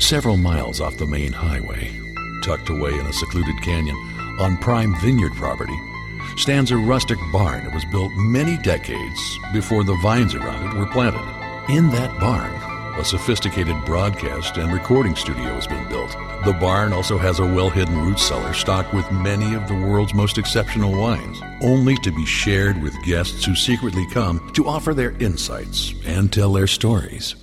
Several miles off the main highway, tucked away in a secluded canyon on prime vineyard property, stands a rustic barn that was built many decades before the vines around it were planted. In that barn, a sophisticated broadcast and recording studio has been built. The barn also has a well hidden root cellar stocked with many of the world's most exceptional wines, only to be shared with guests who secretly come to offer their insights and tell their stories.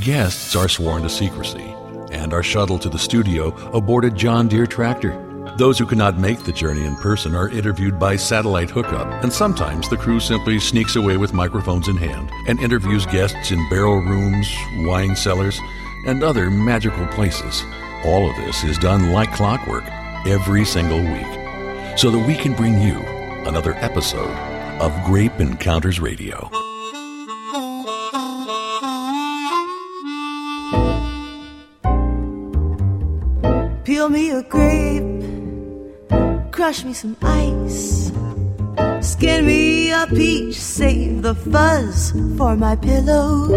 Guests are sworn to secrecy and our shuttle to the studio aboard a John Deere tractor. Those who cannot make the journey in person are interviewed by satellite hookup, and sometimes the crew simply sneaks away with microphones in hand and interviews guests in barrel rooms, wine cellars, and other magical places. All of this is done like clockwork every single week so that we can bring you another episode of Grape Encounters Radio. Peel me a grape, crush me some ice, skin me a peach, save the fuzz for my pillow.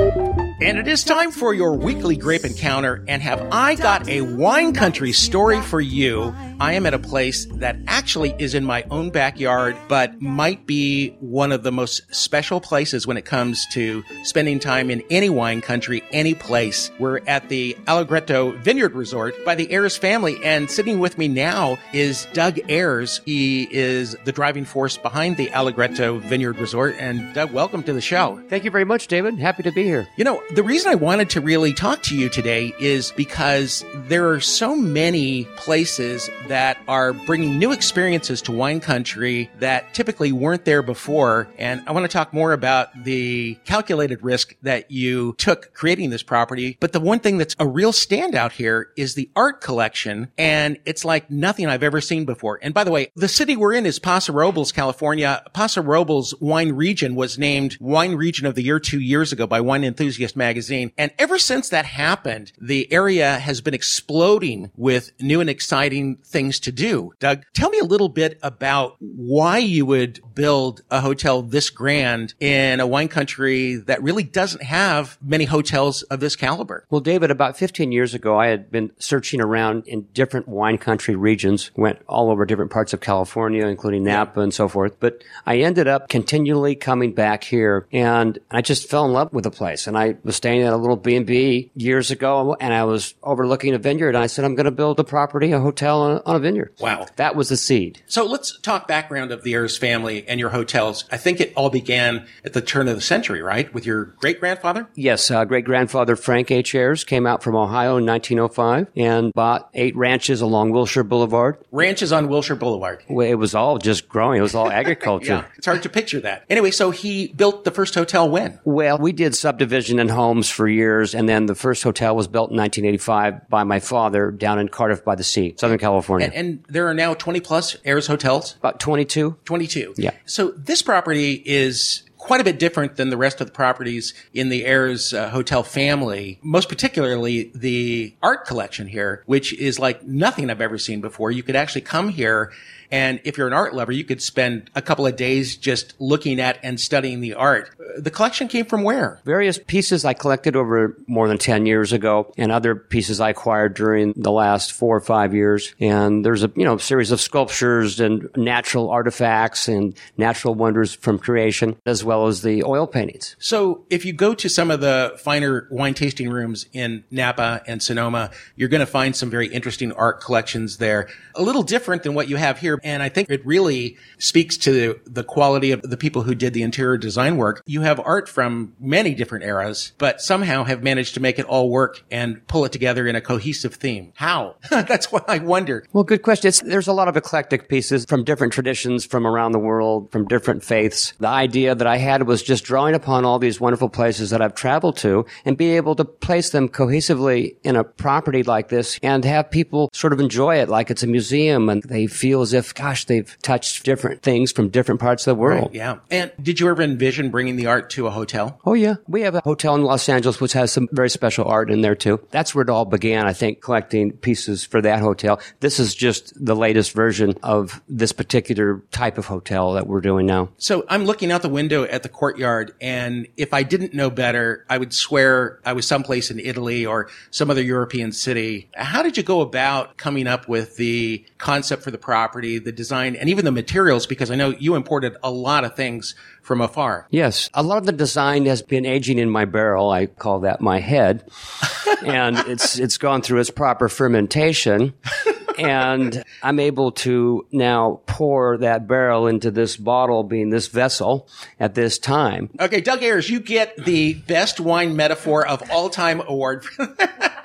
And it is time for your weekly grape encounter. And have I got a wine country story for you? I am at a place that actually is in my own backyard, but might be one of the most special places when it comes to spending time in any wine country, any place. We're at the Allegretto Vineyard Resort by the Ayres family. And sitting with me now is Doug Ayres. He is the driving force behind the Allegretto Vineyard Resort. And Doug, welcome to the show. Thank you very much, David. Happy to be here. You know, the reason I wanted to really talk to you today is because there are so many places that are bringing new experiences to wine country that typically weren't there before. And I want to talk more about the calculated risk that you took creating this property. But the one thing that's a real standout here is the art collection. And it's like nothing I've ever seen before. And by the way, the city we're in is Paso Robles, California. Paso Robles wine region was named wine region of the year two years ago by Wine Enthusiast magazine. And ever since that happened, the area has been exploding with new and exciting things to do. Doug, tell me a little bit about why you would build a hotel this grand in a wine country that really doesn't have many hotels of this caliber. Well, David, about 15 years ago, I had been searching around in different wine country regions, went all over different parts of California, including Napa and so forth. But I ended up continually coming back here and I just fell in love with the place. And I was staying at a little B&B years ago and I was overlooking a vineyard and I said, I'm going to build a property, a hotel on a, vineyard. Wow. That was the seed. So let's talk background of the Ayres family and your hotels. I think it all began at the turn of the century, right? With your great grandfather? Yes, uh, great grandfather Frank H. Ayres came out from Ohio in 1905 and bought eight ranches along Wilshire Boulevard. Ranches on Wilshire Boulevard. Well, It was all just growing. It was all agriculture. Yeah, it's hard to picture that. Anyway, so he built the first hotel when? Well, we did subdivision and homes for years, and then the first hotel was built in 1985 by my father down in Cardiff by the Sea, Southern California. And, and there are now 20 plus Ayres hotels? About 22. 22. Yeah. So this property is quite a bit different than the rest of the properties in the Ayres uh, hotel family, most particularly the art collection here, which is like nothing I've ever seen before. You could actually come here and if you're an art lover, you could spend a couple of days just looking at and studying the art. Uh, The collection came from where? Various pieces I collected over more than 10 years ago and other pieces I acquired during the last four or five years. And there's a, you know, series of sculptures and natural artifacts and natural wonders from creation, as well as the oil paintings. So if you go to some of the finer wine tasting rooms in Napa and Sonoma, you're going to find some very interesting art collections there. A little different than what you have here. And I think it really speaks to the quality of the people who did the interior design work. You have art from many different eras, but somehow have managed to make it all work and pull it together in a cohesive theme. How? That's what I wonder. Well, good question. It's, there's a lot of eclectic pieces from different traditions from around the world, from different faiths. The idea that I had was just drawing upon all these wonderful places that I've traveled to and be able to place them cohesively in a property like this and have people sort of enjoy it like it's a museum and they feel as if, gosh, they've touched different things from different parts of the world. Yeah. And did you ever envision bringing the art to a hotel? Oh yeah. We have a hotel in Los Angeles which has some very special art in there too. That's where it all began, I think, collecting pieces for that hotel. This is just the latest version of this particular type of hotel that we're doing now. So I'm looking out the window at the courtyard. And if I didn't know better, I would swear I was someplace in Italy or some other European city. How did you go about coming up with the concept for the property, the design, and even the materials? Because I know you imported a lot of things from afar. Yes. A lot of the design has been aging in my barrel. I call that my head. and it's, it's gone through its proper fermentation. and I'm able to now pour that barrel into this bottle, being this vessel at this time. Okay, Doug Ayres, you get the best wine metaphor of all time award.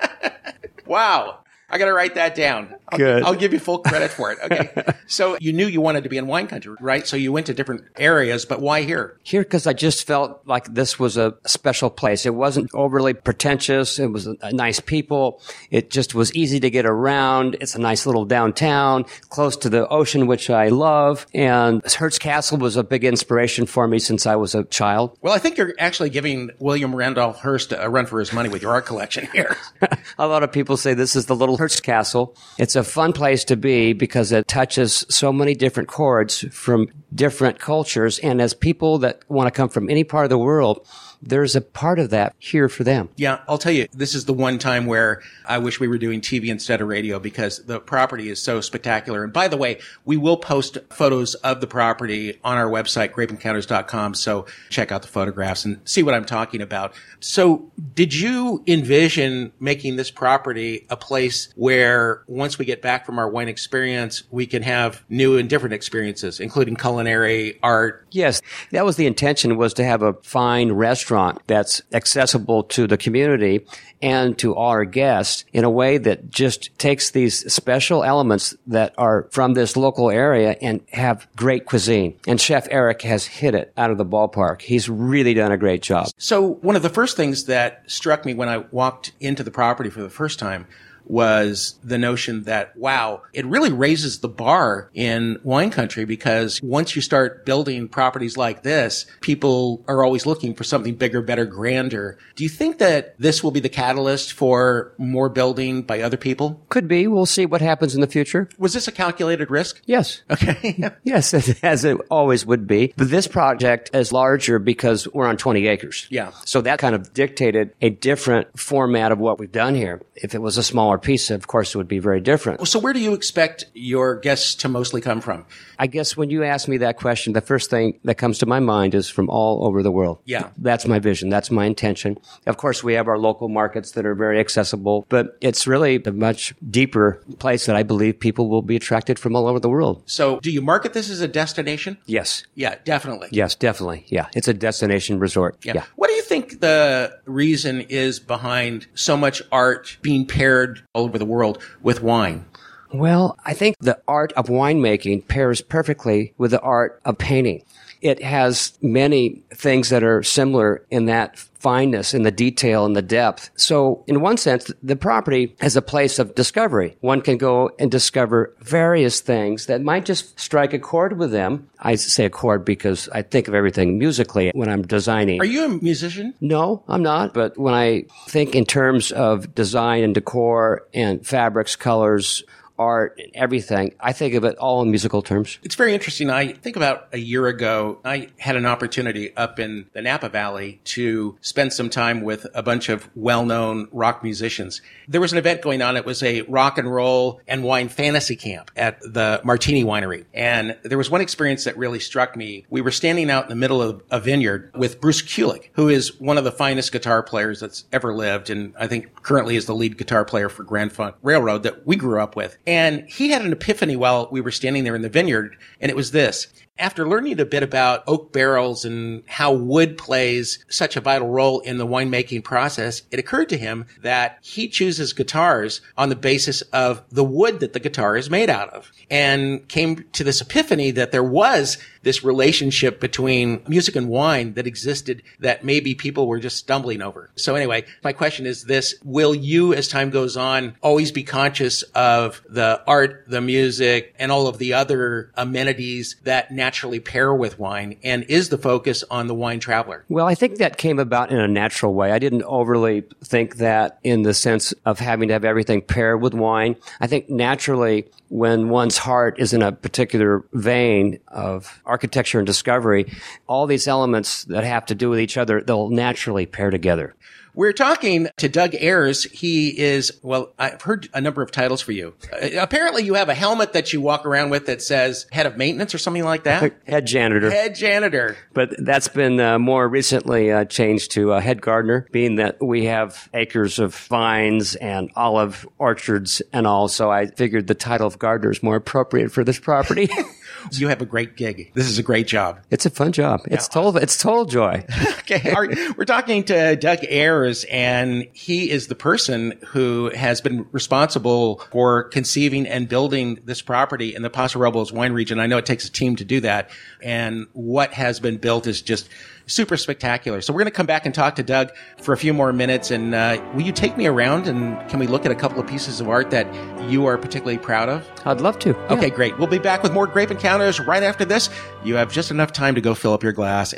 wow. I got to write that down. I'll, I'll give you full credit for it. Okay. so you knew you wanted to be in wine country, right? So you went to different areas, but why here? Here, because I just felt like this was a special place. It wasn't overly pretentious. It was nice people. It just was easy to get around. It's a nice little downtown, close to the ocean, which I love. And Hearst Castle was a big inspiration for me since I was a child. Well, I think you're actually giving William Randolph Hearst a run for his money with your art collection here. a lot of people say this is the little Hearst Castle. It's a fun place to be because it touches so many different chords from different cultures. And as people that want to come from any part of the world, there's a part of that here for them. Yeah, I'll tell you, this is the one time where I wish we were doing TV instead of radio because the property is so spectacular. And by the way, we will post photos of the property on our website, grapeencounters.com. So check out the photographs and see what I'm talking about. So did you envision making this property a place where once we get back from our wine experience, we can have new and different experiences, including culinary, art? Yes, that was the intention was to have a fine restaurant that's accessible to the community and to our guests in a way that just takes these special elements that are from this local area and have great cuisine. And Chef Eric has hit it out of the ballpark. He's really done a great job. So one of the first things that struck me when I walked into the property for the first time was the notion that, wow, it really raises the bar in wine country because once you start building properties like this, people are always looking for something bigger, better, grander. Do you think that this will be the catalyst for more building by other people? Could be. We'll see what happens in the future. Was this a calculated risk? Yes. Okay. yes, as it always would be. But this project is larger because we're on 20 acres. Yeah. So that kind of dictated a different format of what we've done here. If it was a smaller piece, of course, it would be very different. So where do you expect your guests to mostly come from? I guess when you ask me that question, the first thing that comes to my mind is from all over the world. Yeah. That's my vision. That's my intention. Of course, we have our local markets that are very accessible, but it's really a much deeper place that I believe people will be attracted from all over the world. So do you market this as a destination? Yes. Yeah, definitely. Yes, definitely. Yeah. It's a destination resort. Yeah. What do you think the reason is behind so much art being paired all over the world with wine? Well, I think the art of winemaking pairs perfectly with the art of painting. It has many things that are similar in that fineness, in the detail, and the depth. So, in one sense, the property is a place of discovery. One can go and discover various things that might just strike a chord with them. I say a chord because I think of everything musically when I'm designing. Are you a musician? No, I'm not. But when I think in terms of design and decor and fabrics, colors, art and everything. I think of it all in musical terms. It's very interesting. I think about a year ago, I had an opportunity up in the Napa Valley to spend some time with a bunch of well-known rock musicians. There was an event going on. It was a rock and roll and wine fantasy camp at the Martini Winery. And there was one experience that really struck me. We were standing out in the middle of a vineyard with Bruce Kulick, who is one of the finest guitar players that's ever lived. And I think currently is the lead guitar player for Grand Funk Railroad that we grew up with. And he had an epiphany while we were standing there in the vineyard. And it was this. After learning a bit about oak barrels and how wood plays such a vital role in the winemaking process, it occurred to him that he chooses guitars on the basis of the wood that the guitar is made out of and came to this epiphany that there was this relationship between music and wine that existed that maybe people were just stumbling over. So anyway, my question is this, will you as time goes on always be conscious of the art, the music and all of the other amenities that now naturally pair with wine? And is the focus on the wine traveler? Well, I think that came about in a natural way. I didn't overly think that in the sense of having to have everything paired with wine. I think naturally when one's heart is in a particular vein of architecture and discovery, all these elements that have to do with each other, they'll naturally pair together. We're talking to Doug Ayres. He is, well, I've heard a number of titles for you. Uh, apparently you have a helmet that you walk around with that says head of maintenance or something like that. Head janitor. Head janitor. But that's been uh, more recently uh, changed to uh, head gardener, being that we have acres of vines and olive orchards and all. So I figured the title of gardener is more appropriate for this property. You have a great gig. This is a great job. it's a fun job. It's total. It's total joy. Okay. We're talking to Doug Ayres, and he is the person who has been responsible for conceiving and building this property in the Paso Robles wine region. I know it takes a team to do that. And what has been built is just super spectacular. So we're going to come back and talk to Doug for a few more minutes. And uh, will you take me around and can we look at a couple of pieces of art that you are particularly proud of? I'd love to. Yeah. Okay, great. We'll be back with more grape encounters right after this. You have just enough time to go fill up your glass.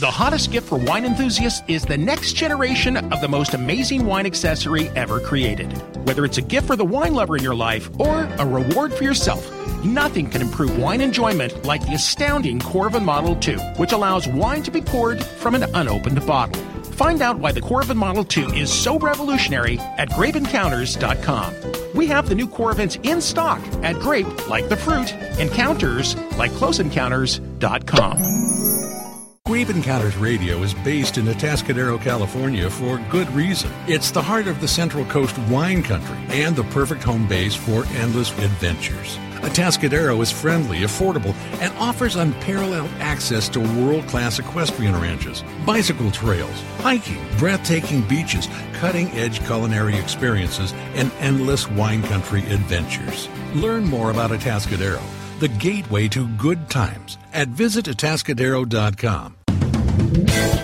The hottest gift for wine enthusiasts is the next generation of the most amazing wine accessory ever created. Whether it's a gift for the wine lover in your life or a reward for yourself, nothing can improve wine enjoyment like the astounding Coravin Model 2, which allows wine to be poured from an unopened bottle. Find out why the Coravin Model 2 is so revolutionary at grapeencounters.com. We have the new Coravins in stock at Grape Like the Fruit, Encounters like CloseEncounters.com. Grape Encounters Radio is based in Atascadero, California for good reason. It's the heart of the Central Coast wine country and the perfect home base for endless adventures. Atascadero is friendly, affordable, and offers unparalleled access to world class equestrian ranches, bicycle trails, hiking, breathtaking beaches, cutting edge culinary experiences, and endless wine country adventures. Learn more about Atascadero, the gateway to good times, at visitatascadero.com.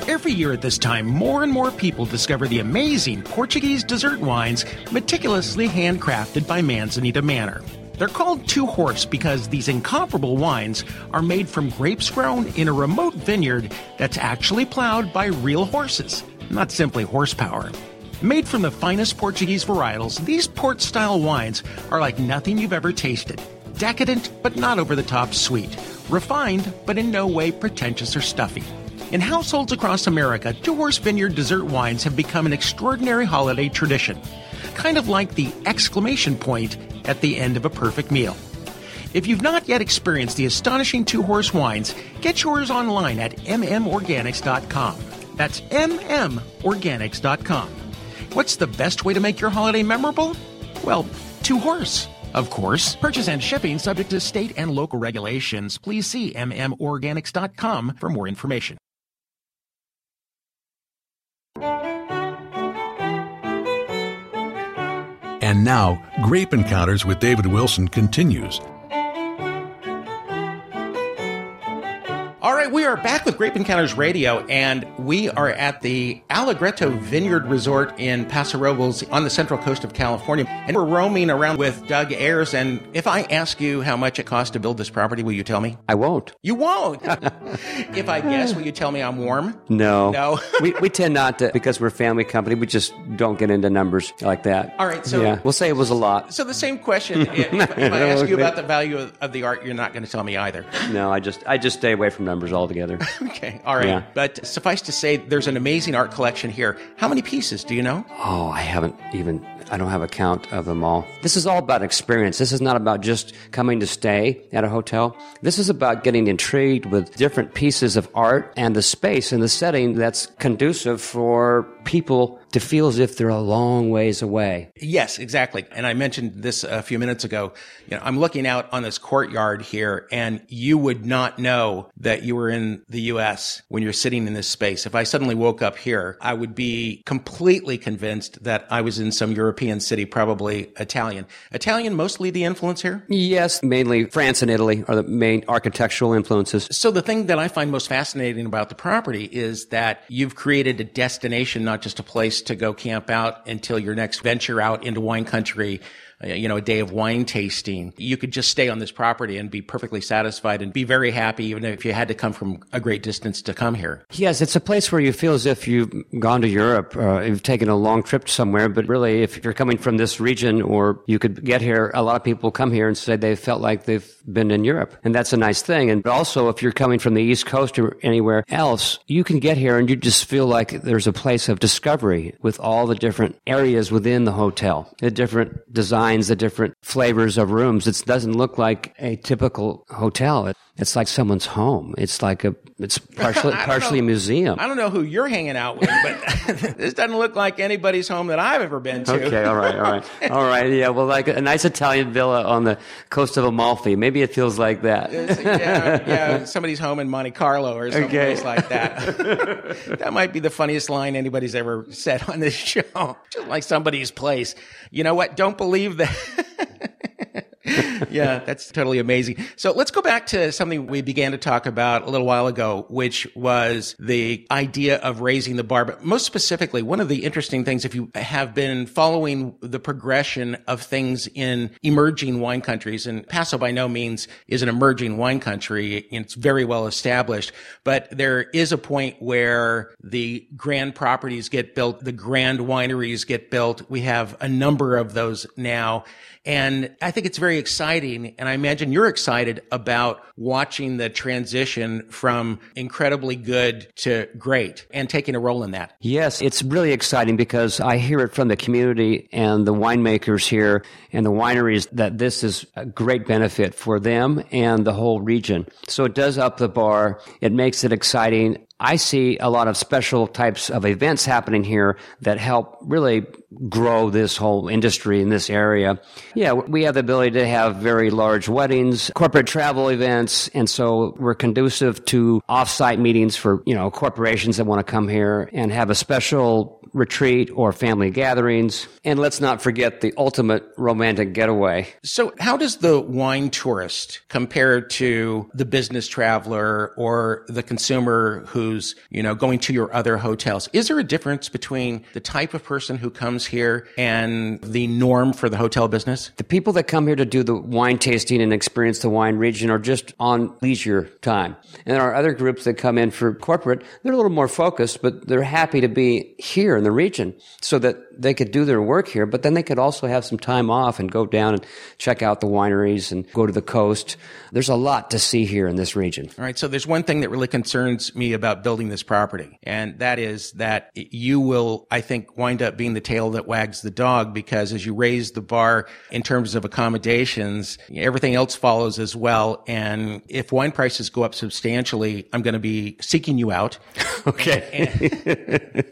Every year at this time, more and more people discover the amazing Portuguese dessert wines meticulously handcrafted by Manzanita Manor. They're called Two Horse because these incomparable wines are made from grapes grown in a remote vineyard that's actually plowed by real horses, not simply horsepower. Made from the finest Portuguese varietals, these port style wines are like nothing you've ever tasted. Decadent, but not over the top sweet. Refined, but in no way pretentious or stuffy. In households across America, Two Horse Vineyard dessert wines have become an extraordinary holiday tradition, kind of like the exclamation point at the end of a perfect meal. If you've not yet experienced the astonishing Two Horse wines, get yours online at mmorganics.com. That's mmorganics.com. What's the best way to make your holiday memorable? Well, Two Horse. Of course, purchase and shipping subject to state and local regulations. Please see mmorganics.com for more information. And now, Grape Encounters with David Wilson continues. Right, we are back with Grape Encounters Radio, and we are at the Allegretto Vineyard Resort in Paso Robles on the central coast of California. And we're roaming around with Doug Ayres. And if I ask you how much it cost to build this property, will you tell me? I won't. You won't. if I guess, will you tell me I'm warm? No. No. we, we tend not to, because we're a family company, we just don't get into numbers like that. All right, so- Yeah, we'll say it was a lot. So the same question. If, if I ask you about the value of, of the art, you're not going to tell me either. No, I just, I just stay away from numbers altogether. Okay, all right. Yeah. But suffice to say, there's an amazing art collection here. How many pieces do you know? Oh, I haven't even, I don't have a count of them all. This is all about experience. This is not about just coming to stay at a hotel. This is about getting intrigued with different pieces of art and the space and the setting that's conducive for people to feel as if they're a long ways away. Yes, exactly. And I mentioned this a few minutes ago. You know, I'm looking out on this courtyard here and you would not know that you were in the US when you're sitting in this space. If I suddenly woke up here, I would be completely convinced that I was in some European city, probably Italian. Italian mostly the influence here? Yes, mainly France and Italy are the main architectural influences. So the thing that I find most fascinating about the property is that you've created a destination, not just a place to go camp out until your next venture out into wine country you know, a day of wine tasting, you could just stay on this property and be perfectly satisfied and be very happy, even if you had to come from a great distance to come here. Yes, it's a place where you feel as if you've gone to Europe, uh, you've taken a long trip somewhere, but really, if you're coming from this region or you could get here, a lot of people come here and say they felt like they've been in Europe. And that's a nice thing. And also, if you're coming from the East Coast or anywhere else, you can get here and you just feel like there's a place of discovery with all the different areas within the hotel, the different the different flavors of rooms. It doesn't look like a typical hotel. It's like someone's home. It's like a, it's partially, partially a museum. I don't know who you're hanging out with, but this doesn't look like anybody's home that I've ever been to. Okay, all right, all right, all right. Yeah, well, like a nice Italian villa on the coast of Amalfi. Maybe it feels like that. yeah, yeah, somebody's home in Monte Carlo or something okay. like that. that might be the funniest line anybody's ever said on this show. Just like somebody's place. You know what? Don't believe that. yeah, that's totally amazing. So let's go back to something we began to talk about a little while ago, which was the idea of raising the bar. But most specifically, one of the interesting things, if you have been following the progression of things in emerging wine countries, and Paso by no means is an emerging wine country. It's very well established, but there is a point where the grand properties get built, the grand wineries get built. We have a number of those now. And I think it's very exciting. And I imagine you're excited about watching the transition from incredibly good to great and taking a role in that. Yes, it's really exciting because I hear it from the community and the winemakers here and the wineries that this is a great benefit for them and the whole region. So it does up the bar. It makes it exciting. I see a lot of special types of events happening here that help really grow this whole industry in this area. Yeah, we have the ability to have very large weddings, corporate travel events, and so we're conducive to off-site meetings for, you know, corporations that want to come here and have a special retreat or family gatherings. And let's not forget the ultimate romantic getaway. So, how does the wine tourist compare to the business traveler or the consumer you know, going to your other hotels? Is there a difference between the type of person who comes here and the norm for the hotel business? The people that come here to do the wine tasting and experience the wine region are just on leisure time. And there are other groups that come in for corporate. They're a little more focused, but they're happy to be here in the region so that they could do their work here, but then they could also have some time off and go down and check out the wineries and go to the coast. There's a lot to see here in this region. All right. So there's one thing that really concerns me about building this property, and that is that you will, I think, wind up being the tail that wags the dog because as you raise the bar in terms of accommodations, everything else follows as well. And if wine prices go up substantially, I'm going to be seeking you out. okay.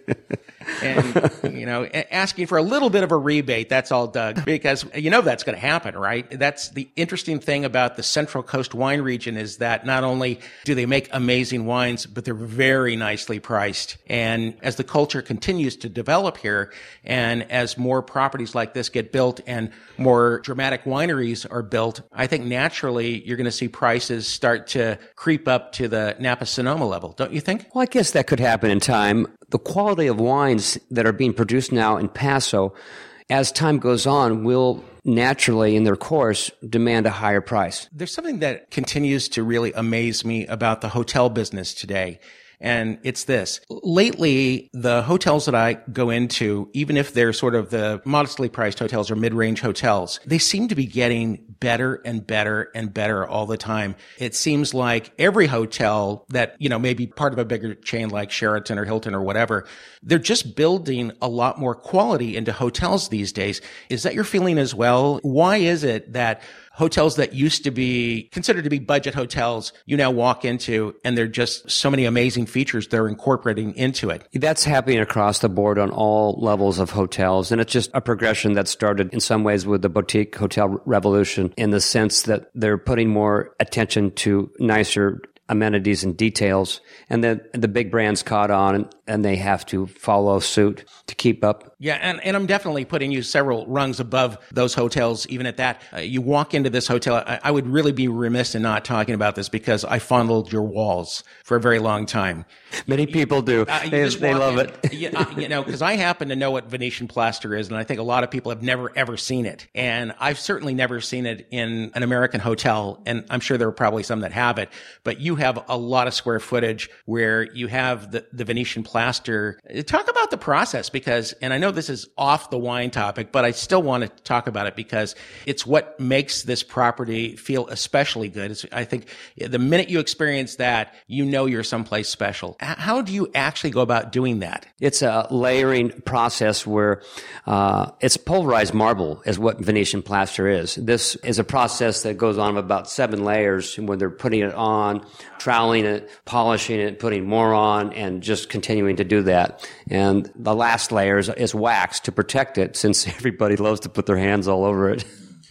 And you know asking for a little bit of a rebate that's all doug because you know that's going to happen right? That's the interesting thing about the central coast wine region is that not only do they make amazing wines but they're very nicely priced. And as the culture continues to develop here and as more properties like this get built and more dramatic wineries are built i think naturally you're going to see prices start to creep up to the napa sonoma level don't you think? Well i guess that could happen in time the quality of wines that are being produced now in Paso, as time goes on, will naturally in their course demand a higher price. There's something that continues to really amaze me about the hotel business today. And it's this. Lately, the hotels that I go into, even if they're sort of the modestly priced hotels or mid-range hotels, they seem to be getting better and better and better all the time. It seems like every hotel that, you know, maybe part of a bigger chain like Sheraton or Hilton or whatever, they're just building a lot more quality into hotels these days. Is that your feeling as well? Why is it that hotels that used to be considered to be budget hotels, you now walk into and there are just so many amazing features they're incorporating into it. That's happening across the board on all levels of hotels. And it's just a progression that started in some ways with the boutique hotel revolution in the sense that they're putting more attention to nicer amenities and details. And then the big brands caught on and, and, they have to follow suit to keep up. Yeah. And, and I'm definitely putting you several rungs above those hotels, even at that. Uh, you walk into this hotel. I, I, would really be remiss in not talking about this because I fondled your walls for a very long time. Many people do. Uh, they they love in, it. you, uh, you know, because I happen to know what Venetian plaster is, and I think a lot of people have never ever seen it. And I've certainly never seen it in an American hotel, and I'm sure there are probably some that have it. But you have a lot of square footage where you have the, the Venetian plaster. Talk about the process because, and I know this is off the wine topic, but I still want to talk about it because it's what makes this property feel especially good. It's, I think the minute you experience that, you know you're someplace special. How do you actually go about doing that? It's a layering process where uh, it's pulverized marble, is what Venetian plaster is. This is a process that goes on about seven layers when they're putting it on, troweling it, polishing it, putting more on, and just continuing to do that. And the last layer is, is wax to protect it, since everybody loves to put their hands all over it.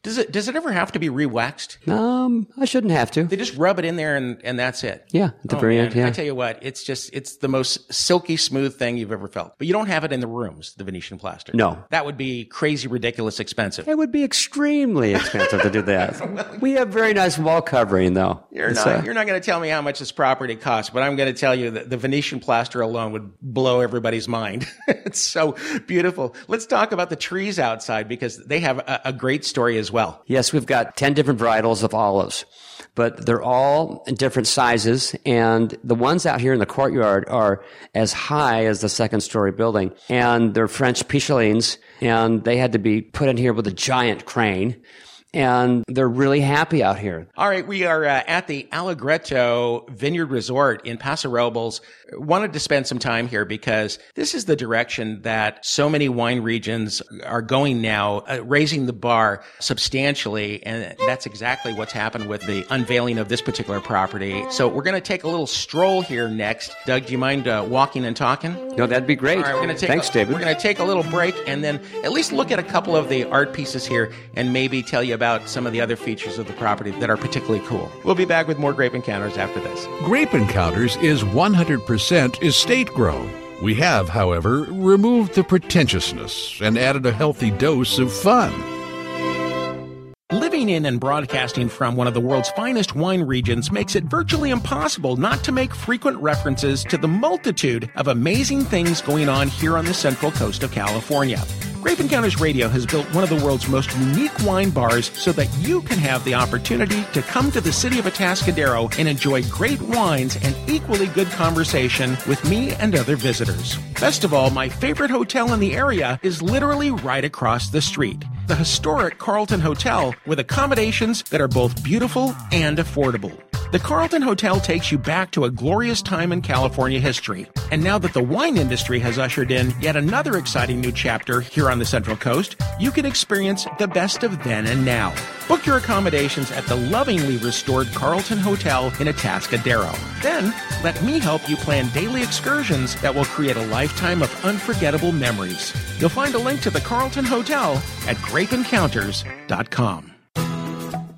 Does it does it ever have to be re-waxed? Um, I shouldn't have to. They just rub it in there and, and that's it. Yeah, at the oh, very man. end. Yeah. I tell you what, it's just it's the most silky smooth thing you've ever felt. But you don't have it in the rooms, the Venetian plaster. No. That would be crazy ridiculous expensive. It would be extremely expensive to do that. We have very nice wall covering though. You're It's, not uh, you're not going to tell me how much this property costs, but I'm going to tell you that the Venetian plaster alone would blow everybody's mind. it's so beautiful. Let's talk about the trees outside because they have a, a great story as well. Yes, we've got 10 different varietals of olives, but they're all different sizes. And the ones out here in the courtyard are as high as the second story building. And they're French Picholines, and they had to be put in here with a giant crane. And they're really happy out here. All right, we are uh, at the Allegretto Vineyard Resort in Paso Robles. Wanted to spend some time here because this is the direction that so many wine regions are going now, uh, raising the bar substantially, and that's exactly what's happened with the unveiling of this particular property. So we're going to take a little stroll here next. Doug, do you mind uh, walking and talking? No, that'd be great. All right, we're going to take Thanks, a, David. We're going to take a little break and then at least look at a couple of the art pieces here and maybe tell you about some of the other features of the property that are particularly cool. We'll be back with more Grape Encounters after this. Grape Encounters is 100% estate grown. We have, however, removed the pretentiousness and added a healthy dose of fun. Living in and broadcasting from one of the world's finest wine regions makes it virtually impossible not to make frequent references to the multitude of amazing things going on here on the central coast of California. Grape Encounters Radio has built one of the world's most unique wine bars so that you can have the opportunity to come to the city of Atascadero and enjoy great wines and equally good conversation with me and other visitors. Best of all, my favorite hotel in the area is literally right across the street. The historic Carlton Hotel with accommodations that are both beautiful and affordable. The Carlton Hotel takes you back to a glorious time in California history. And now that the wine industry has ushered in yet another exciting new chapter here on the Central Coast, you can experience the best of then and now. Book your accommodations at the lovingly restored Carlton Hotel in Atascadero. Then, let me help you plan daily excursions that will create a lifetime of unforgettable memories. You'll find a link to the Carlton Hotel at grapeencounters.com.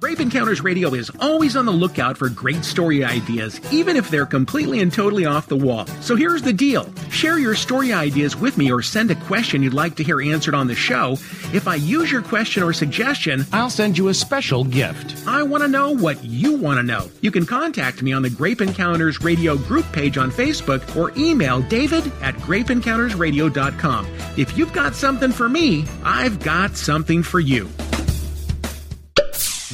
Grape Encounters Radio is always on the lookout for great story ideas, even if they're completely and totally off the wall. So here's the deal share your story ideas with me or send a question you'd like to hear answered on the show. If I use your question or suggestion, I'll send you a special gift. I want to know what you want to know. You can contact me on the Grape Encounters Radio group page on Facebook or email david at grapeencountersradio.com. If you've got something for me, I've got something for you.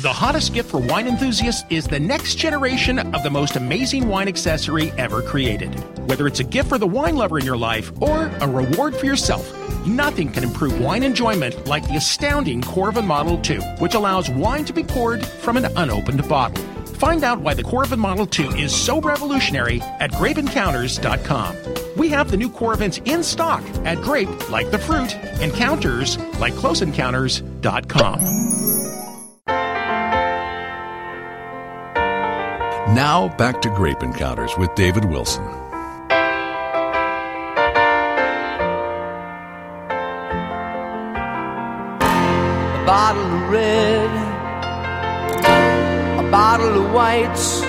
The hottest gift for wine enthusiasts is the next generation of the most amazing wine accessory ever created. Whether it's a gift for the wine lover in your life or a reward for yourself, nothing can improve wine enjoyment like the astounding Coravin Model 2, which allows wine to be poured from an unopened bottle. Find out why the Coravin Model 2 is so revolutionary at grapeencounters.com. We have the new Coravins in stock at Grape like the fruit, Encounters like closeencounters.com. Now back to Grape Encounters with David Wilson. a bottle of red, a bottle of whites.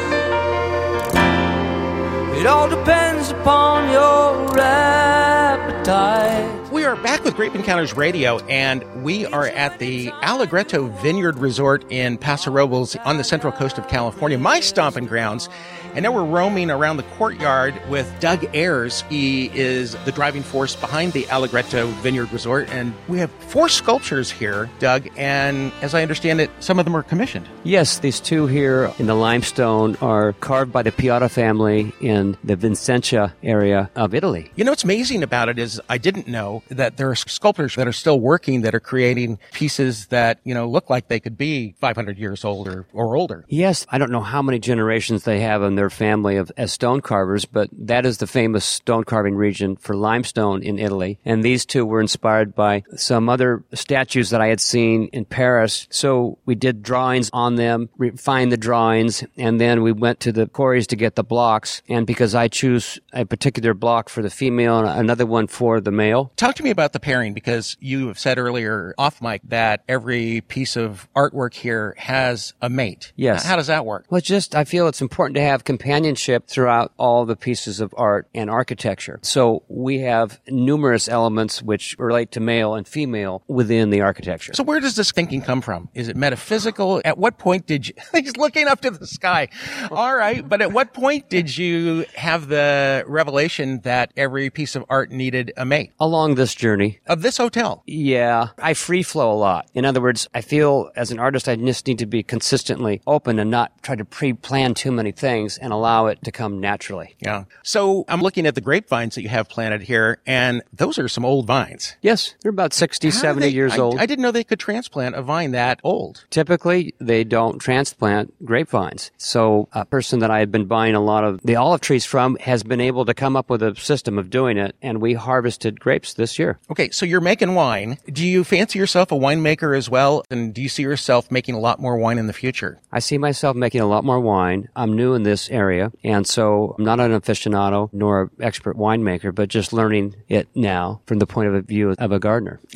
It all depends upon your appetite. We are back with Grape Encounters Radio, and we are at the Allegretto Vineyard Resort in Paso Robles on the central coast of California, my stomping grounds. And now we're roaming around the courtyard with Doug Ayres. He is the driving force behind the Allegretto Vineyard Resort. And we have four sculptures here, Doug. And as I understand it, some of them are commissioned. Yes, these two here in the limestone are carved by the Piotta family in the Vicenza area of Italy. You know what's amazing about it is I didn't know that there are sculptors that are still working that are creating pieces that, you know, look like they could be 500 years old or, or older. Yes, I don't know how many generations they have in their family of as stone carvers, but that is the famous stone carving region for limestone in Italy. And these two were inspired by some other statues that I had seen in Paris. So we did drawings on them, refined the drawings, and then we went to the quarries to get the blocks. And because I choose a particular block for the female and another one for the male. Talk to me about the pairing because you have said earlier off mic that every piece of artwork here has a mate. Yes. How does that work? Well, just I feel it's important to have companionship throughout all the pieces of art and architecture. So we have numerous elements which relate to male and female within the architecture. So where does this thinking come from? Is it metaphysical? At what point did you, he's looking up to the sky. All right. But at what point did you have the revelation that every piece of art needed a mate Along this journey, of this hotel? yeah, I free flow a lot. In other words, I feel as an artist, I just need to be consistently open and not try to pre-plan too many things and allow it to come naturally. Yeah. So I'm looking at the grapevines that you have planted here and those are some old vines. Yes, they're about 60, How 70 they- years I- old. I didn't know they could transplant a vine that old. Typically, they don't transplant grapevines. So a person that I had been buying a lot of the olive trees from has been able to come up with a system of doing it, and we harvested grapes this year. Okay, so you're making wine. Do you fancy yourself a winemaker as well? And do you see yourself making a lot more wine in the future? I see myself making a lot more wine. I'm new in this area, and so I'm not an aficionado nor an expert winemaker, but just learning it now from the point of view of a gardener.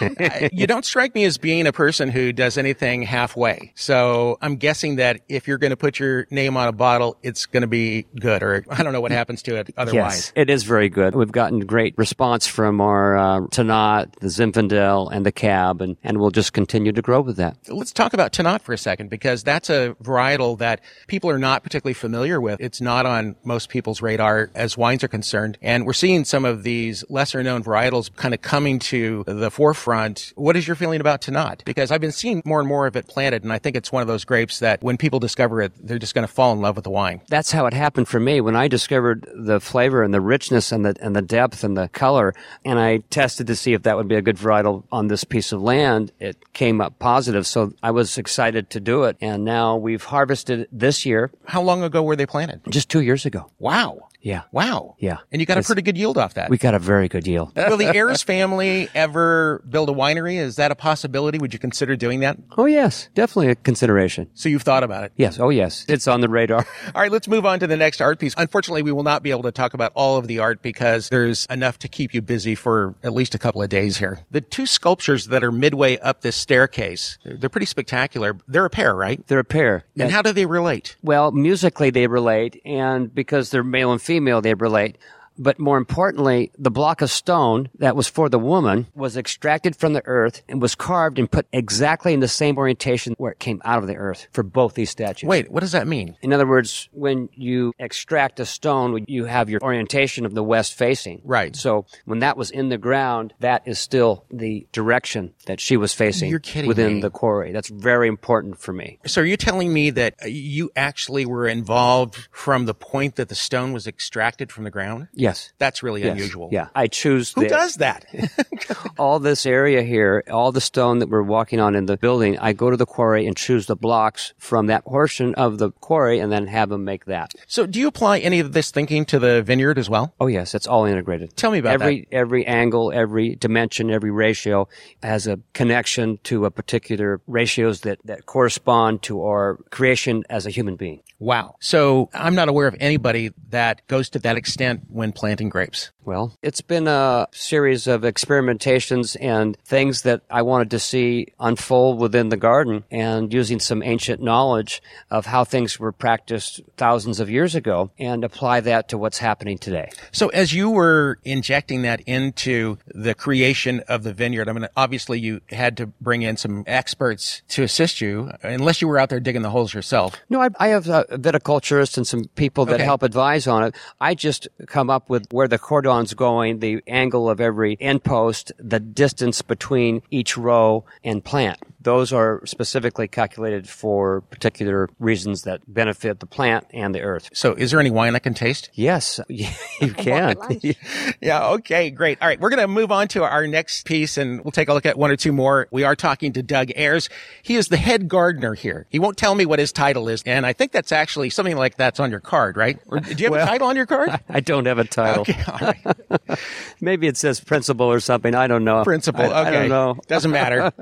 You don't strike me as being a person who does anything halfway. So I'm guessing that if you're going to put your name on a bottle, it's going to be good, or I don't know what happens to it otherwise. Yes, it is very good. We've gotten great response from our uh, Tannat, the Zinfandel, and the Cab, and, and we'll just continue to grow with that. Let's talk about Tannat for a second because that's a varietal that people are not particularly familiar with. It's not on most people's radar as wines are concerned. And we're seeing some of these lesser known varietals kind of coming to the forefront. What is your feeling about Tannat? Because I've been seeing more and more of it planted and I think it's one of those grapes that when people discover it, they're just going to fall in love with the wine. That's how it happened for me when I discovered the flavor and the richness and the and the depth and the color, and I tested to see if that would be a good varietal on this piece of land. It came up positive, so I was excited to do it. And now we've harvested this year, How long ago were they planted? just two years ago. Wow. Yeah. Wow. Yeah. And you got a pretty good yield off that. We got a very good yield. Will the Ayres family ever build a winery? Is that a possibility? Would you consider doing that? Oh yes, definitely a consideration. So you've thought about it. Yes. Oh yes, it's on the radar. All right, let's move on to the next art piece. Unfortunately, we will not be able to talk about all of the art because there's enough to keep you busy for at least a couple of days here. The two sculptures that are midway up this staircase, they're pretty spectacular. They're a pair, right? They're a pair. And how do they relate? Well, musically they relate, and because they're male and female, they relate. But more importantly, the block of stone that was for the woman was extracted from the earth and was carved and put exactly in the same orientation where it came out of the earth for both these statues. Wait, what does that mean? In other words, when you extract a stone, you have your orientation of the west facing. Right. So when that was in the ground, that is still the direction that she was facing You're kidding within me. the quarry. That's very important for me. So are you telling me that uh, you actually were involved from the point that the stone was extracted from the ground? Yes. That's really Yes. unusual. Yeah. I choose Who the- does that? all this area here, all the stone that we're walking on in the building, I go to the quarry and choose the blocks from that portion of the quarry and then have them make that. so do you apply any of this thinking to the vineyard as well? Oh yes, it's all integrated. Tell me about every every angle, every dimension, every ratio has a connection to a particular ratios that that correspond to our creation as a human being. Wow. So I'm not aware of anybody that goes to that extent when when planting grapes? Well, it's been a series of experimentations and things that I wanted to see unfold within the garden and using some ancient knowledge of how things were practiced thousands of years ago and apply that to what's happening today. So as you were injecting that into the creation of the vineyard, I mean, obviously you had to bring in some experts to assist you, unless you were out there digging the holes yourself. No, I, I have uh, a viticulturist and some people that Okay. help advise on it. I just come up with where the cordon's going, the angle of every end post, the distance between each row and plant. Those are specifically calculated for particular reasons that benefit the plant and the earth. So is there any wine I can taste? Yes, you can. Yeah. Okay. Great. All right. We're going to move on to our next piece and we'll take a look at one or two more. We are talking to Doug Ayres. He is the head gardener here. He won't tell me what his title is. And I think that's actually something like that's on your card, right? Or, do you have Well- a title on your card? I don't have a title. Okay. All right. Maybe it says principal or something. I don't know. Principal. I, Okay. I don't know. Doesn't matter.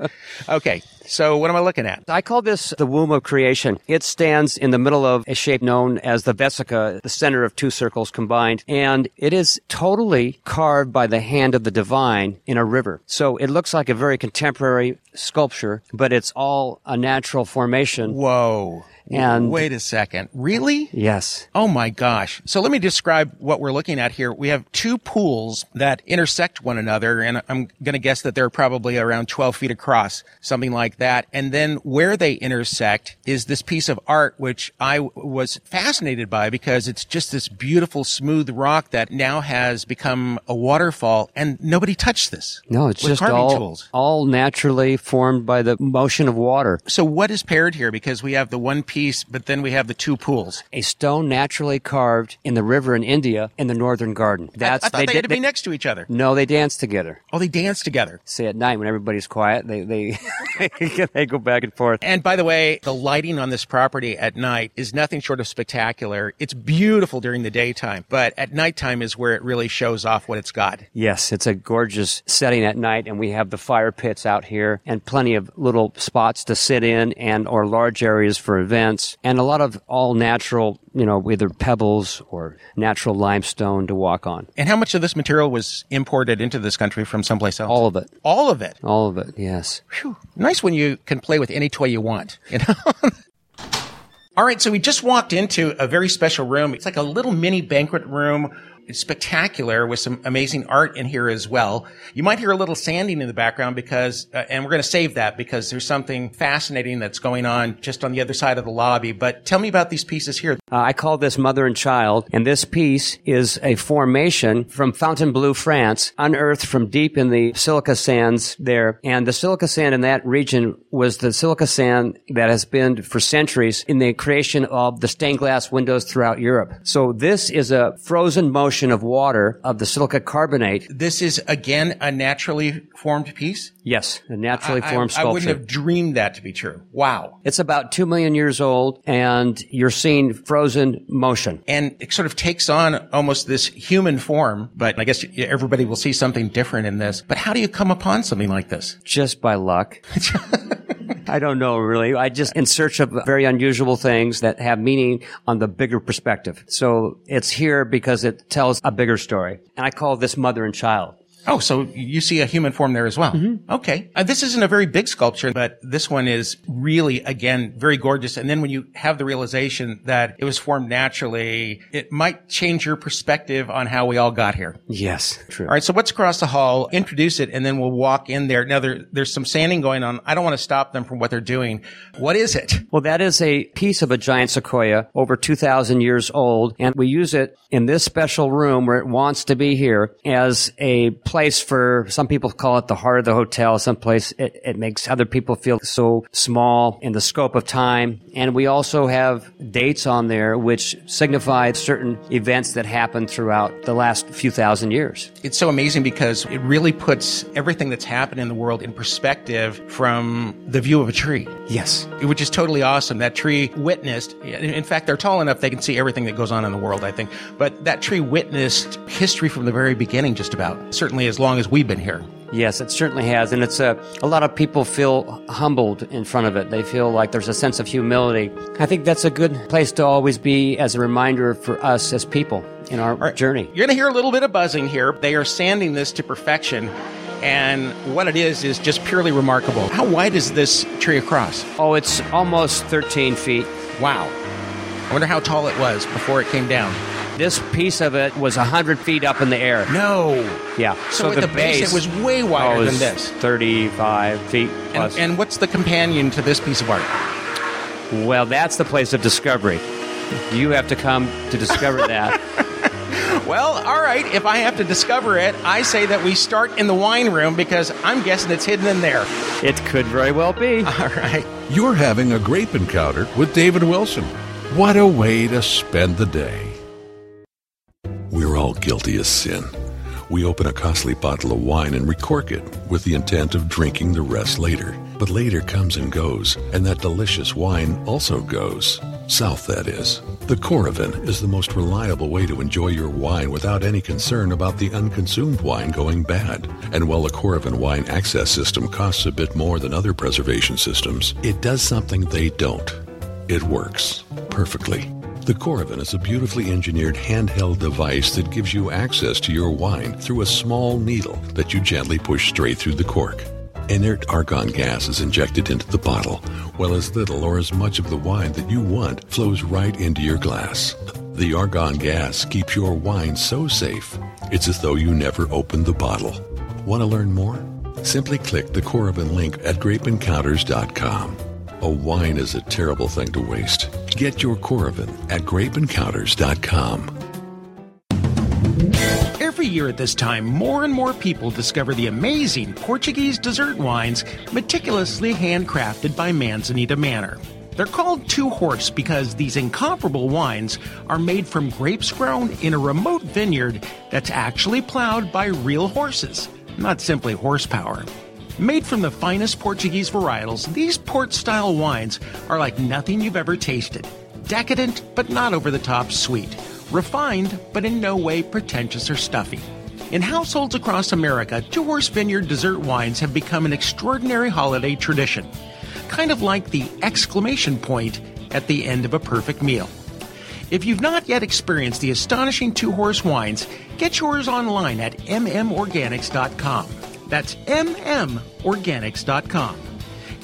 Okay. So what am I looking at? I call this the womb of creation. It stands in the middle of a shape known as the vesica, the center of two circles combined, and it is totally carved by the hand of the divine in a river. So it looks like a very contemporary sculpture, but it's all a natural formation. Whoa. And- wait a second. Really? Yes. Oh my gosh. So let me describe what we're looking at here. We have two pools that intersect one another, and I'm going to guess that they're probably around 12 feet across, something like that. And then where they intersect is this piece of art, which I was fascinated by because it's just this beautiful, smooth rock that now has become a waterfall, and nobody touched this. No, it's just all, tools. all naturally formed by the motion of water. So what is paired here? Because we have the one piece, but then we have the two pools. A stone naturally carved in the river in India in the northern garden. That's I, I thought they, did- had to be next to each other. No, they dance together. Oh, they dance together. say at night when everybody's quiet, they they they go back and forth. And by the way, the lighting on this property at night is nothing short of spectacular. It's beautiful during the daytime, but at nighttime is where it really shows off what it's got. Yes, it's a gorgeous setting at night, and we have the fire pits out here, and plenty of little spots to sit in, and or large areas for events, and a lot of all natural, you know, either pebbles or natural limestone to walk on. And how much of this material was imported into this country from someplace else? All of it, All of it. all of it. Yes. Phew. Nice when you can play with any toy you want, you know? All right, so we just walked into a very special room. It's like a little mini banquet room. Spectacular with some amazing art in here as well. You might hear a little sanding in the background because, uh, and we're going to save that because there's something fascinating that's going on just on the other side of the lobby. But tell me about these pieces here. Uh, I call this Mother and Child, and this piece is a formation from Fontainebleau, France, unearthed from deep in the silica sands there. And the silica sand in that region was the silica sand that has been for centuries in the creation of the stained glass windows throughout Europe. So this is a frozen motion of water of the silica carbonate. This is again a naturally formed piece. Yes, a naturally I- formed I, I wouldn't have dreamed that to be true. Wow. It's about two million years old, and you're seeing frozen motion. and it sort of takes on almost this human form. But I guess everybody will see something different in this. But how do you come upon something like this? just by luck. I don't know really. I just in search of very unusual things that have meaning on the bigger perspective. So it's here because it tells a bigger story. And I call this mother and child. Oh, so you see a human form there as well. Okay. Uh, this isn't a very big sculpture, but this one is really, again, very gorgeous. And then when you have the realization that it was formed naturally, it might change your perspective on how we all got here. Yes, true. All right. So what's across the hall? Introduce it and then we'll walk in there. Now there, there's some sanding going on. I don't want to stop them from what they're doing. What is it? Well, that is a piece of a giant sequoia over 2,000 years old, and we use it in this special room where it wants to be here as a place for some people call it the heart of the hotel. Some place it, it makes other people feel so small in the scope of time. And we also have dates on there which signify certain events that happened throughout the last few thousand years. It's so amazing because it really puts everything that's happened in the world in perspective from the view of a tree. Yes. which is totally awesome. That tree witnessed, in fact, they're tall enough they can see everything that goes on in the world, I think. But that tree witnessed history from the very beginning, just about. Certainly as long as we've been here. Yes, it certainly has. And it's a, a lot of people feel humbled in front of it. They feel like there's a sense of humility. I think that's a good place to always be as a reminder for us as people. in our right, journey. You're going to hear a little bit of buzzing here. They are sanding this to perfection. And what it is is just purely remarkable. How wide is this tree across? Oh, it's almost 13 feet. Wow. I wonder how tall it was before it came down. This piece of it was 100 feet up in the air. No. Yeah. So, at the, base, it was way oh, wider it than this. 35 feet And, plus. and what's the companion to this piece of art? well, that's the place of discovery. You have to come to discover that. Well, all right. If I have to discover it, I say that we start in the wine room because I'm guessing it's hidden in there. it could very well be. All right. You're having a grape encounter with David Wilson. What a way to spend the day. We're all guilty of sin. We open a costly bottle of wine and recork it with the intent of drinking the rest later. But later comes and goes, and that delicious wine also goes. South, that is. The Coravin is the most reliable way to enjoy your wine without any concern about the unconsumed wine going bad. And while the Coravin wine access system costs a bit more than other preservation systems, it does something they don't. It works perfectly. The Coravin is a beautifully engineered handheld device that gives you access to your wine through a small needle that you gently push straight through the cork. Inert argon gas is injected into the bottle, while as little or as much of the wine that you want flows right into your glass. The argon gas keeps your wine so safe, it's as though you never opened the bottle. Want to learn more? Simply click the Coravin link at grapeencounters.com. A wine is a terrible thing to waste. Get your Coravin at grapeencounters.com. Every year at this time, more and more people discover the amazing Portuguese dessert wines meticulously handcrafted by Manzanita Manor. They're called Two Horse because these incomparable wines are made from grapes grown in a remote vineyard that's actually plowed by real horses, not simply horsepower. Made from the finest Portuguese varietals, these port style wines are like nothing you've ever tasted. Decadent, but not over the top sweet. Refined, but in no way pretentious or stuffy. In households across America, Two Horse Vineyard dessert wines have become an extraordinary holiday tradition. Kind of like the exclamation point at the end of a perfect meal. If you've not yet experienced the astonishing Two Horse wines, get yours online at mmorganics.com. That's mmorganics.com.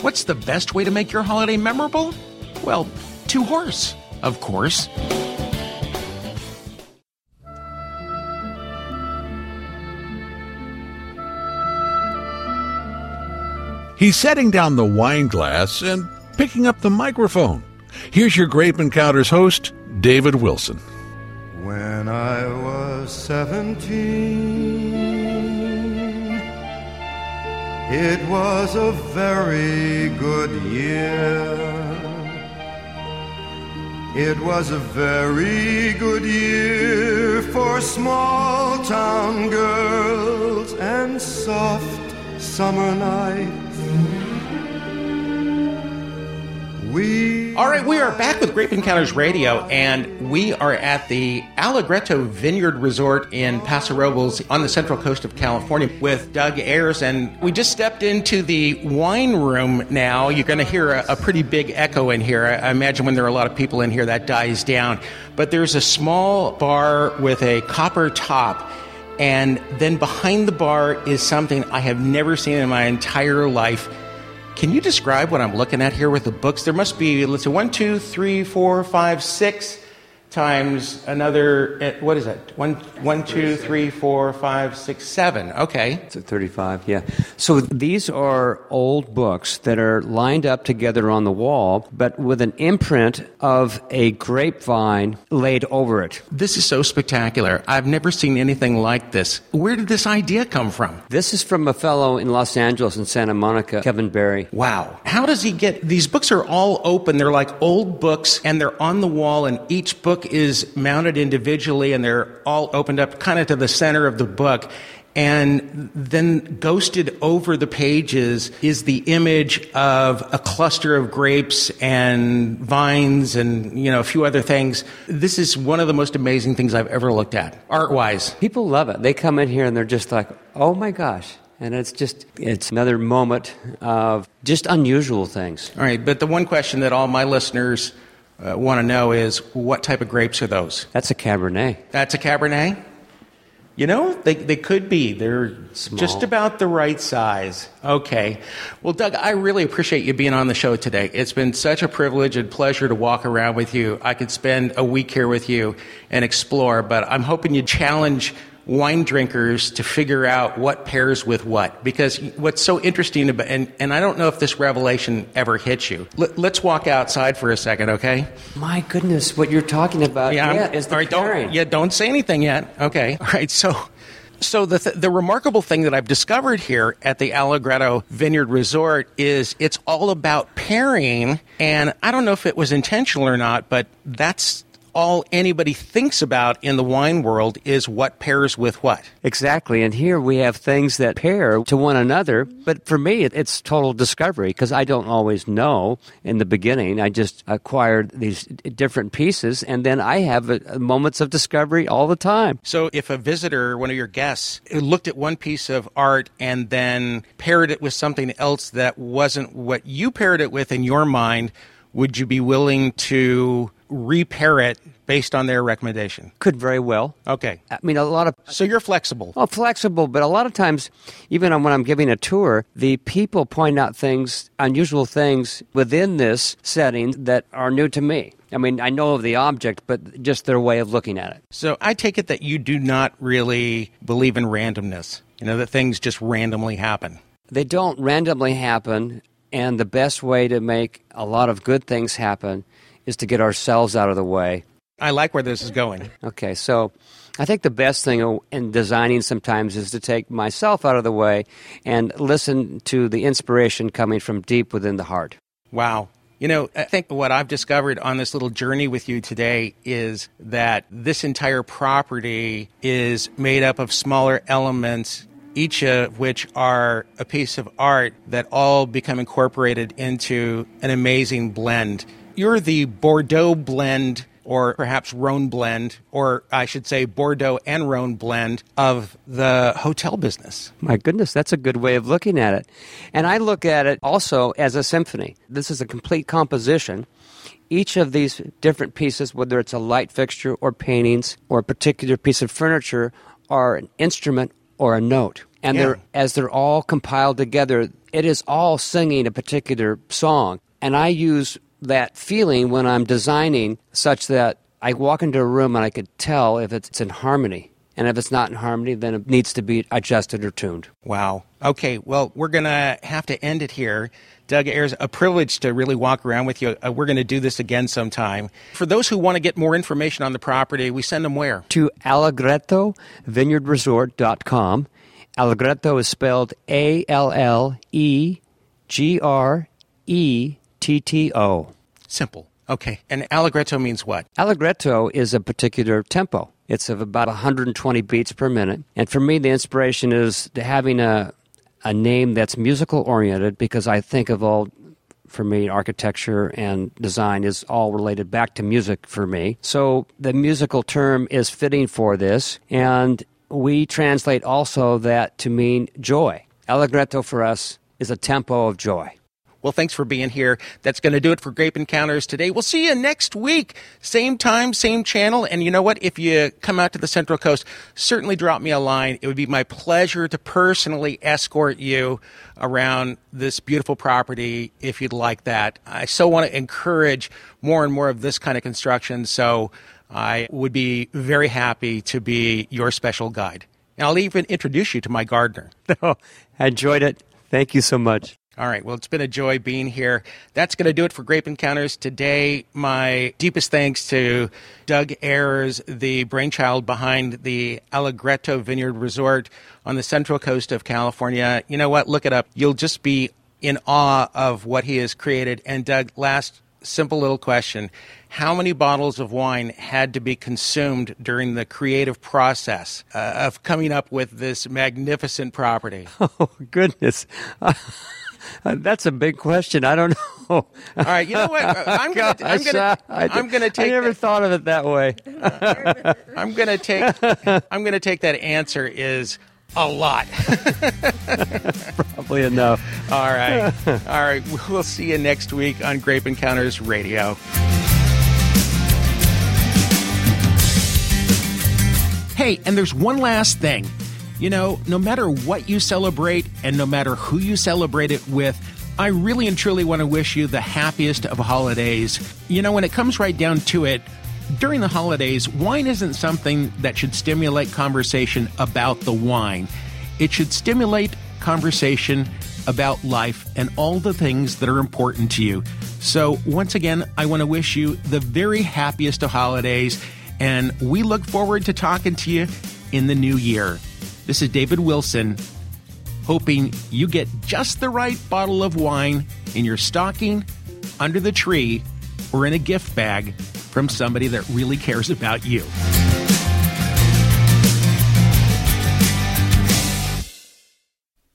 What's the best way to make your holiday memorable? Well, Two Horse, of course. He's setting down the wine glass and picking up the microphone. Here's your Grape Encounters host, David Wilson. When I was seventeen, it was a very good year. It was a very good year for small town girls and soft summer nights. We All right, we are back with Grape Encounters Radio, and we are at the Allegretto Vineyard Resort in Paso Robles on the central coast of California with Doug Ayres. And we just stepped into the wine room now. You're going to hear a, a pretty big echo in here. I, I imagine when there are a lot of people in here, that dies down. But there's a small bar with a copper top. And then behind the bar is something I have never seen in my entire life. Can you describe what I'm looking at here with the books? There must be, let's see, one, two, three, four, five, six times another, eh, what is that? One, one, two, three, four, five, six, seven. Okay. It's at 35, yeah. So these are old books that are lined up together on the wall, but with an imprint of a grapevine laid over it. This is so spectacular. I've never seen anything like this. Where did this idea come from? This is from a fellow in Los Angeles and Santa Monica, Kevin Barry. Wow. How does he get these books are all open. They're like old books and they're on the wall and each book is mounted individually and they're all opened up kind of to the center of the book. And then ghosted over the pages is the image of a cluster of grapes and vines and, you know, a few other things. This is one of the most amazing things I've ever looked at, art wise. People love it. They come in here and they're just like, oh my gosh. And it's just, it's another moment of just unusual things. All right, but the one question that all my listeners uh, want to know is what type of grapes are those? That's a Cabernet. That's a Cabernet? You know, they, they could be. They're Small. just about the right size. Okay. Well, Doug, I really appreciate you being on the show today. It's been such a privilege and pleasure to walk around with you. I could spend a week here with you and explore, but I'm hoping you challenge wine drinkers to figure out what pairs with what. Because what's so interesting about, and, and I don't know if this revelation ever hits you. Let, let's walk outside for a second, okay? My goodness, what you're talking about Yeah, I'm- is the right, pairing. don't, yeah, don't say anything yet. Okay, all right. So, so the th- the remarkable thing that I've discovered here at the Allegretto Vineyard Resort is it's all about pairing, and I don't know if it was intentional or not, but that's all anybody thinks about in the wine world is what pairs with what. Exactly. And here we have things that pair to one another. But for me, it, it's total discovery because I don't always know in the beginning. I just acquired these different pieces, and then I have uh, moments of discovery all the time. So, if a visitor, one of your guests, looked at one piece of art and then paired it with something else that wasn't what you paired it with in your mind, would you be willing to repair it based on their recommendation? Could very well. Okay. I mean, a lot of So, you're flexible. Well, flexible, but a lot of times, even when I'm giving a tour, the people point out things, unusual things within this setting that are new to me. I mean, I know of the object, but just their way of looking at it. So, I take it that you do not really believe in randomness, you know, that things just randomly happen. They don't randomly happen, and the best way to make a lot of good things happen is to get ourselves out of the way. I like where this is going. Okay, so I think the best thing in designing sometimes is to take myself out of the way and listen to the inspiration coming from deep within the heart. Wow. You know, I think what I've discovered on this little journey with you today is that this entire property is made up of smaller elements, each of which are a piece of art that all become incorporated into an amazing blend. You're the Bordeaux blend, or perhaps Rhone blend, or I should say Bordeaux and Rhone blend of the hotel business. My goodness, that's a good way of looking at it. And I look at it also as a symphony. This is a complete composition. Each of these different pieces, whether it's a light fixture or paintings or a particular piece of furniture, are an instrument or a note. And Yeah. they're, as they're all compiled together, it is all singing a particular song. And I use that feeling when I'm designing such that I walk into a room and I could tell if it's in harmony. And if it's not in harmony, then it needs to be adjusted or tuned. Wow. Okay. Well, we're going to have to end it here. Doug Ayres, a privilege to really walk around with you. Uh, we're going to do this again sometime. For those who want to get more information on the property, we send them where? To allegrettovineyardresort.com. Allegretto is spelled A L L E G R E T T O. Simple. Okay. And Allegretto means what? Allegretto is a particular tempo. It's of about 120 beats per minute. And for me, the inspiration is having a, a name that's musical oriented because I think of all, for me, architecture and design is all related back to music for me. So the musical term is fitting for this. And we translate also that to mean joy. Allegretto for us is a tempo of joy. Well, thanks for being here. That's going to do it for Grape Encounters today. We'll see you next week. Same time, same channel. And you know what? If you come out to the Central Coast, certainly drop me a line. It would be my pleasure to personally escort you around this beautiful property if you'd like that. I so want to encourage more and more of this kind of construction. So I would be very happy to be your special guide. And I'll even introduce you to my gardener. I enjoyed it. Thank you so much. All right. Well, it's been a joy being here. That's going to do it for Grape Encounters today. My deepest thanks to Doug Ayres, the brainchild behind the Allegretto Vineyard Resort on the central coast of California. You know what? Look it up. You'll just be in awe of what he has created. And Doug, last simple little question. How many bottles of wine had to be consumed during the creative process uh, of coming up with this magnificent property? Oh, goodness. That's a big question. I don't know. All right, you know what? I'm gonna, I'm gonna, I'm gonna take. I never that, thought of it that way. I'm gonna take. I'm gonna take that answer is a lot. Probably enough. All right. All right. We'll see you next week on Grape Encounters Radio. Hey, and there's one last thing. You know, no matter what you celebrate and no matter who you celebrate it with, I really and truly want to wish you the happiest of holidays. You know, when it comes right down to it, during the holidays, wine isn't something that should stimulate conversation about the wine. It should stimulate conversation about life and all the things that are important to you. So, once again, I want to wish you the very happiest of holidays, and we look forward to talking to you in the new year. This is David Wilson, hoping you get just the right bottle of wine in your stocking, under the tree, or in a gift bag from somebody that really cares about you.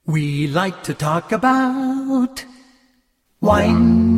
We like to talk about wine